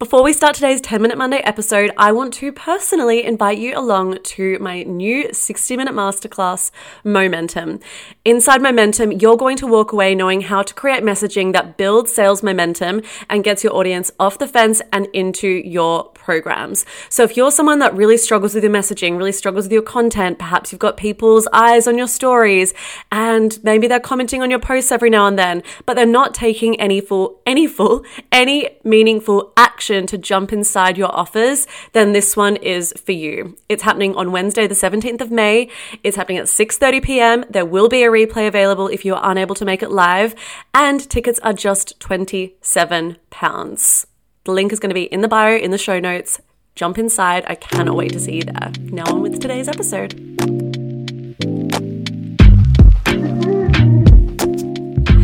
Before we start today's 10 Minute Monday episode, I want to personally invite you along to my new 60 minute masterclass, Momentum. Inside Momentum, you're going to walk away knowing how to create messaging that builds sales momentum and gets your audience off the fence and into your programs. So if you're someone that really struggles with your messaging, really struggles with your content, perhaps you've got people's eyes on your stories and maybe they're commenting on your posts every now and then, but they're not taking any full, any full, any meaningful action action to jump inside your offers, then this one is for you. It's happening on Wednesday, the 17th of May. It's happening at 6:30 p.m. There will be a replay available if you are unable to make it live, and tickets are just 27 pounds. The link is going to be in the bio in the show notes. Jump inside. I cannot wait to see you there. Now on with today's episode.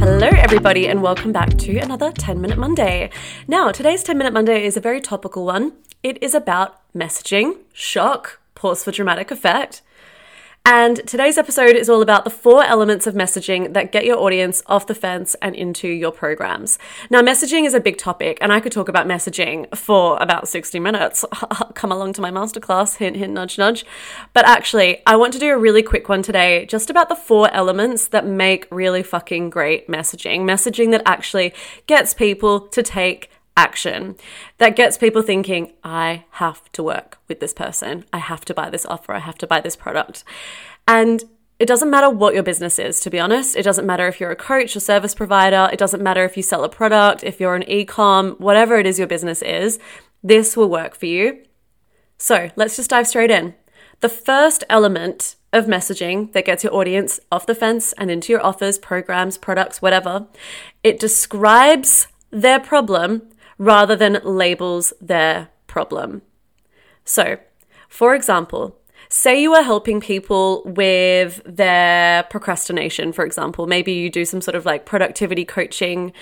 Hello, everybody, and welcome back to another 10 Minute Monday. Now, today's 10 Minute Monday is a very topical one. It is about messaging, shock, pause for dramatic effect, and today's episode is all about the four elements of messaging that get your audience off the fence and into your programs. Now, messaging is a big topic, and I could talk about messaging for about 60 minutes. Come along to my masterclass, hint, hint, nudge, nudge. But actually, I want to do a really quick one today just about the four elements that make really fucking great messaging. Messaging that actually gets people to take action that gets people thinking, I have to work with this person. I have to buy this offer. I have to buy this product. And it doesn't matter what your business is, to be honest. It doesn't matter if you're a coach or service provider. It doesn't matter if you sell a product, if you're an e com, whatever it is your business is, this will work for you. So let's just dive straight in. The first element of messaging that gets your audience off the fence and into your offers, programs, products, whatever, it describes their problem rather than labels their problem. So, for example, say you are helping people with their procrastination, for example. Maybe you do some sort of like productivity coaching,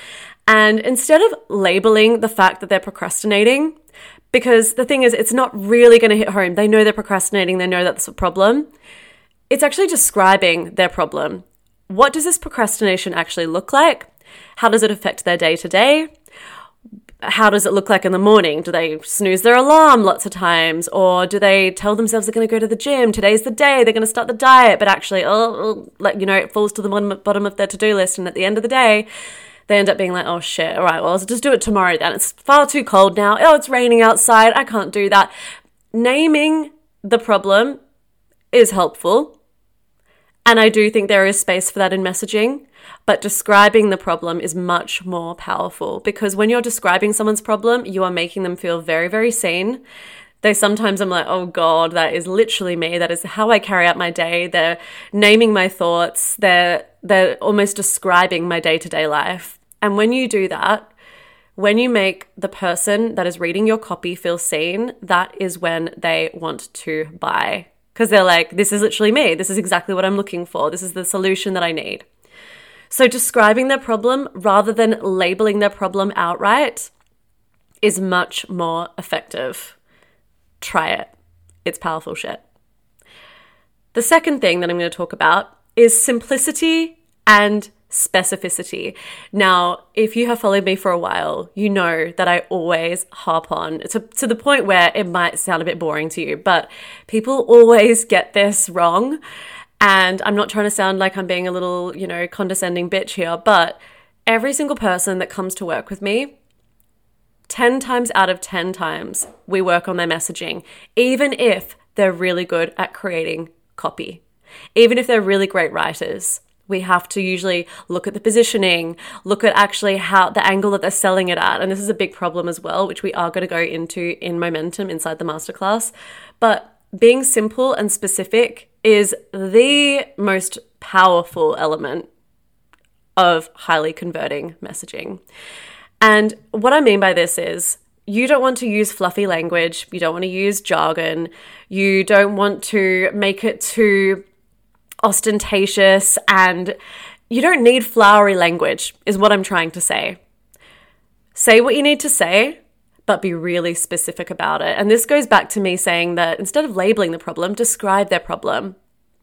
and instead of labeling the fact that they're procrastinating, because the thing is, it's not really going to hit home. They know they're procrastinating, they know that's a problem. It's actually describing their problem. What does this procrastination actually look like? How does it affect their day to day? How does it look like in the morning? Do they snooze their alarm lots of times? Or do they tell themselves they're going to go to the gym? Today's the day, they're going to start the diet, but actually, oh, oh like, you know, it falls to the bottom of their to do list. And at the end of the day, they end up being like, oh shit, all right, well, I'll just do it tomorrow then. It's far too cold now. Oh, it's raining outside. I can't do that. Naming the problem is helpful. And I do think there is space for that in messaging. But describing the problem is much more powerful because when you're describing someone's problem, you are making them feel very, very seen. They sometimes I'm like, oh God, that is literally me. That is how I carry out my day. They're naming my thoughts. They're they're almost describing my day-to-day life. And when you do that, when you make the person that is reading your copy feel seen, that is when they want to buy. Because they're like, this is literally me. This is exactly what I'm looking for. This is the solution that I need. So, describing their problem rather than labeling their problem outright is much more effective. Try it, it's powerful shit. The second thing that I'm going to talk about is simplicity and specificity. Now, if you have followed me for a while, you know that I always harp on to, to the point where it might sound a bit boring to you, but people always get this wrong. And I'm not trying to sound like I'm being a little, you know, condescending bitch here, but every single person that comes to work with me, 10 times out of 10 times, we work on their messaging, even if they're really good at creating copy, even if they're really great writers. We have to usually look at the positioning, look at actually how the angle that they're selling it at. And this is a big problem as well, which we are going to go into in momentum inside the masterclass. But being simple and specific is the most powerful element of highly converting messaging. And what I mean by this is you don't want to use fluffy language, you don't want to use jargon, you don't want to make it too ostentatious, and you don't need flowery language, is what I'm trying to say. Say what you need to say, but be really specific about it. And this goes back to me saying that instead of labeling the problem, describe their problem.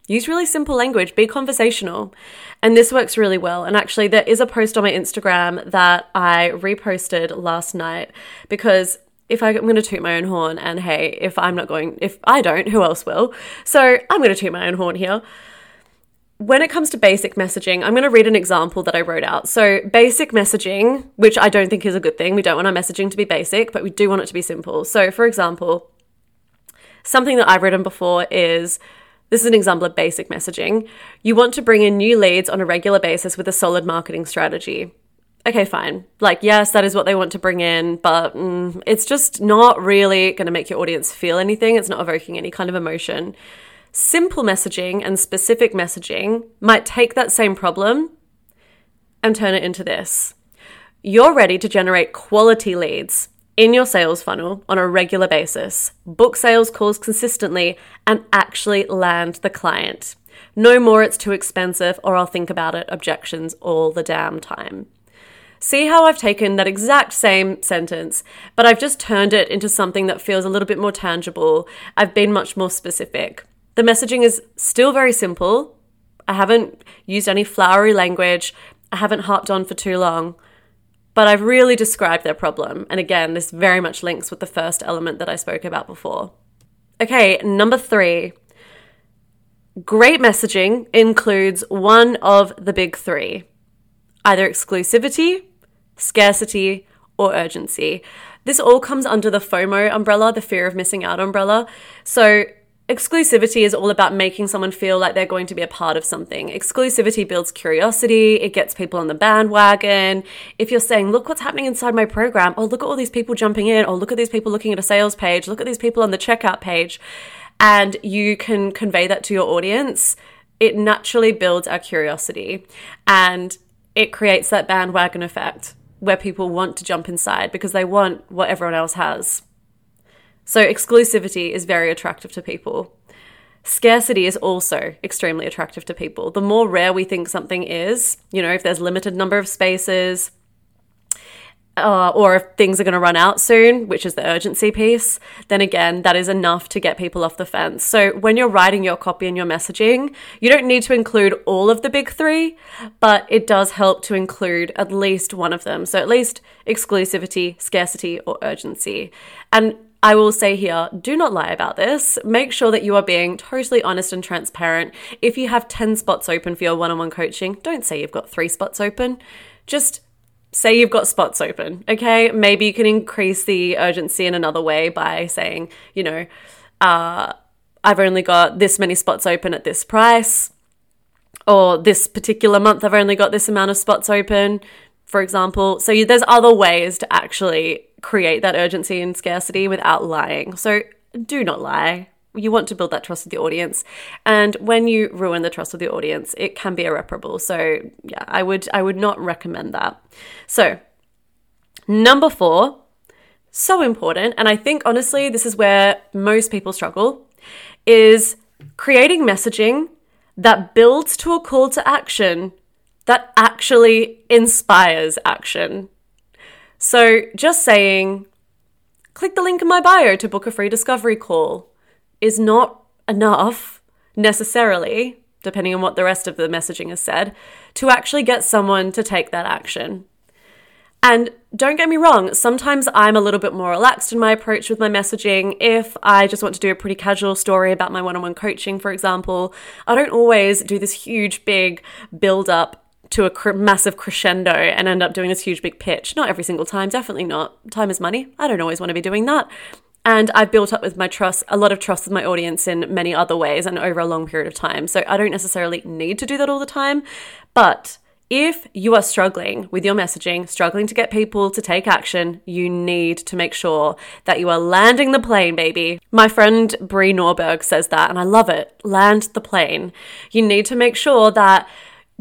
Use really simple language, be conversational. And this works really well. And actually, there is a post on my Instagram that I reposted last night because if I'm going to toot my own horn, and hey, if I'm not going, if I don't, who else will? So I'm going to toot my own horn here. When it comes to basic messaging, I'm going to read an example that I wrote out. So, basic messaging, which I don't think is a good thing, we don't want our messaging to be basic, but we do want it to be simple. So, for example, something that I've written before is this is an example of basic messaging. You want to bring in new leads on a regular basis with a solid marketing strategy okay, fine. Like, yes, that is what they want to bring in, but mm, it's just not really going to make your audience feel anything. It's not evoking any kind of emotion. Simple messaging and specific messaging might take that same problem and turn it into this. You're ready to generate quality leads in your sales funnel on a regular basis, book sales calls consistently, and actually land the client. No more, it's too expensive, or I'll think about it objections all the damn time. See how I've taken that exact same sentence, but I've just turned it into something that feels a little bit more tangible. I've been much more specific. The messaging is still very simple. I haven't used any flowery language. I haven't harped on for too long. But I've really described their problem. And again, this very much links with the first element that I spoke about before. Okay, number three. Great messaging includes one of the big three either exclusivity, scarcity, or urgency. This all comes under the FOMO umbrella, the fear of missing out umbrella. So, exclusivity is all about making someone feel like they're going to be a part of something. Exclusivity builds curiosity, it gets people on the bandwagon. If you're saying, look what's happening inside my program, oh, look at all these people jumping in, or look at these people looking at a sales page, look at these people on the checkout page, and you can convey that to your audience, it naturally builds our curiosity. And it creates that bandwagon effect where people want to jump inside because they want what everyone else has. So, exclusivity is very attractive to people. Scarcity is also extremely attractive to people. The more rare we think something is, you know, if there's limited number of spaces, uh, or if things are going to run out soon, which is the urgency piece, then again, that is enough to get people off the fence. So when you're writing your copy and your messaging, you don't need to include all of the big three, but it does help to include at least one of them. So at least exclusivity, scarcity, or urgency. And I will say here, do not lie about this. Make sure that you are being totally honest and transparent. If you have 10 spots open for your one on one coaching, don't say you've got three spots open. Just say you've got spots open, okay? Maybe you can increase the urgency in another way by saying, you know, uh, I've only got this many spots open at this price, or this particular month I've only got this amount of spots open, for example. So there's other ways to actually create that urgency and scarcity without lying. So do not lie. You want to build that trust with the audience. And when you ruin the trust with the audience it can be irreparable. So yeah i would i would not recommend that. So number 4 so important and i think honestly this is where most people struggle is creating messaging that builds to a call to action that actually inspires action so just saying click the link in my bio to book a free discovery call is not enough necessarily, depending on what the rest of the messaging has said, to actually get someone to take that action. And don't get me wrong, sometimes I'm a little bit more relaxed in my approach with my messaging. If I just want to do a pretty casual story about my one on one coaching, for example, I don't always do this huge, big build up to a cr- massive crescendo and end up doing this huge, big pitch. Not every single time, definitely not. Time is money. I don't always want to be doing that. And I've built up with my trust, a lot of trust with my audience in many other ways and over a long period of time. So I don't necessarily need to do that all the time. But if you are struggling with your messaging, struggling to get people to take action, you need to make sure that you are landing the plane, baby. My friend Brie Norberg says that, and I love it. Land the plane. You need to make sure that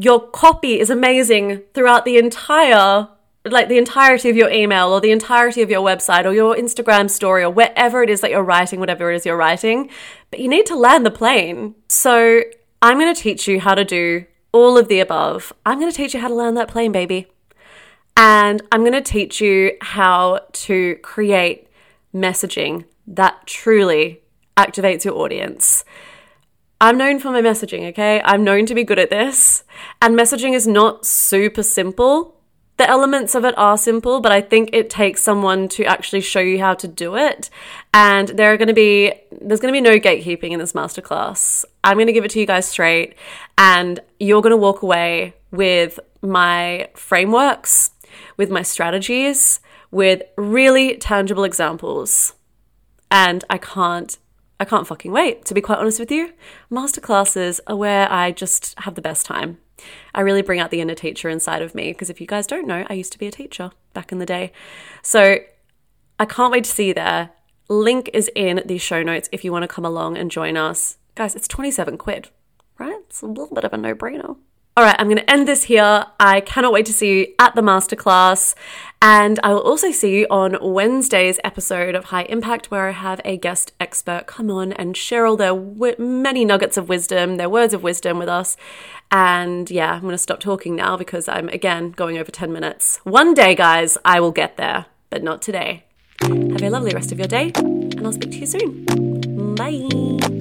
your copy is amazing throughout the entire like the entirety of your email or the entirety of your website or your Instagram story or wherever it is that you're writing, whatever it is you're writing, but you need to land the plane. So I'm going to teach you how to do all of the above. I'm going to teach you how to land that plane, baby. And I'm going to teach you how to create messaging that truly activates your audience. I'm known for my messaging, okay? I'm known to be good at this. And messaging is not super simple the elements of it are simple, but I think it takes someone to actually show you how to do it. And there are going to be there's going to be no gatekeeping in this masterclass. I'm going to give it to you guys straight and you're going to walk away with my frameworks, with my strategies, with really tangible examples. And I can't I can't fucking wait. To be quite honest with you, masterclasses are where I just have the best time. I really bring out the inner teacher inside of me because if you guys don't know, I used to be a teacher back in the day. So I can't wait to see you there. Link is in the show notes if you want to come along and join us. Guys, it's 27 quid, right? It's a little bit of a no brainer. All right, I'm going to end this here. I cannot wait to see you at the masterclass. And I will also see you on Wednesday's episode of High Impact, where I have a guest expert come on and share all their w- many nuggets of wisdom, their words of wisdom with us. And yeah, I'm going to stop talking now because I'm again going over 10 minutes. One day, guys, I will get there, but not today. Have a lovely rest of your day, and I'll speak to you soon. Bye.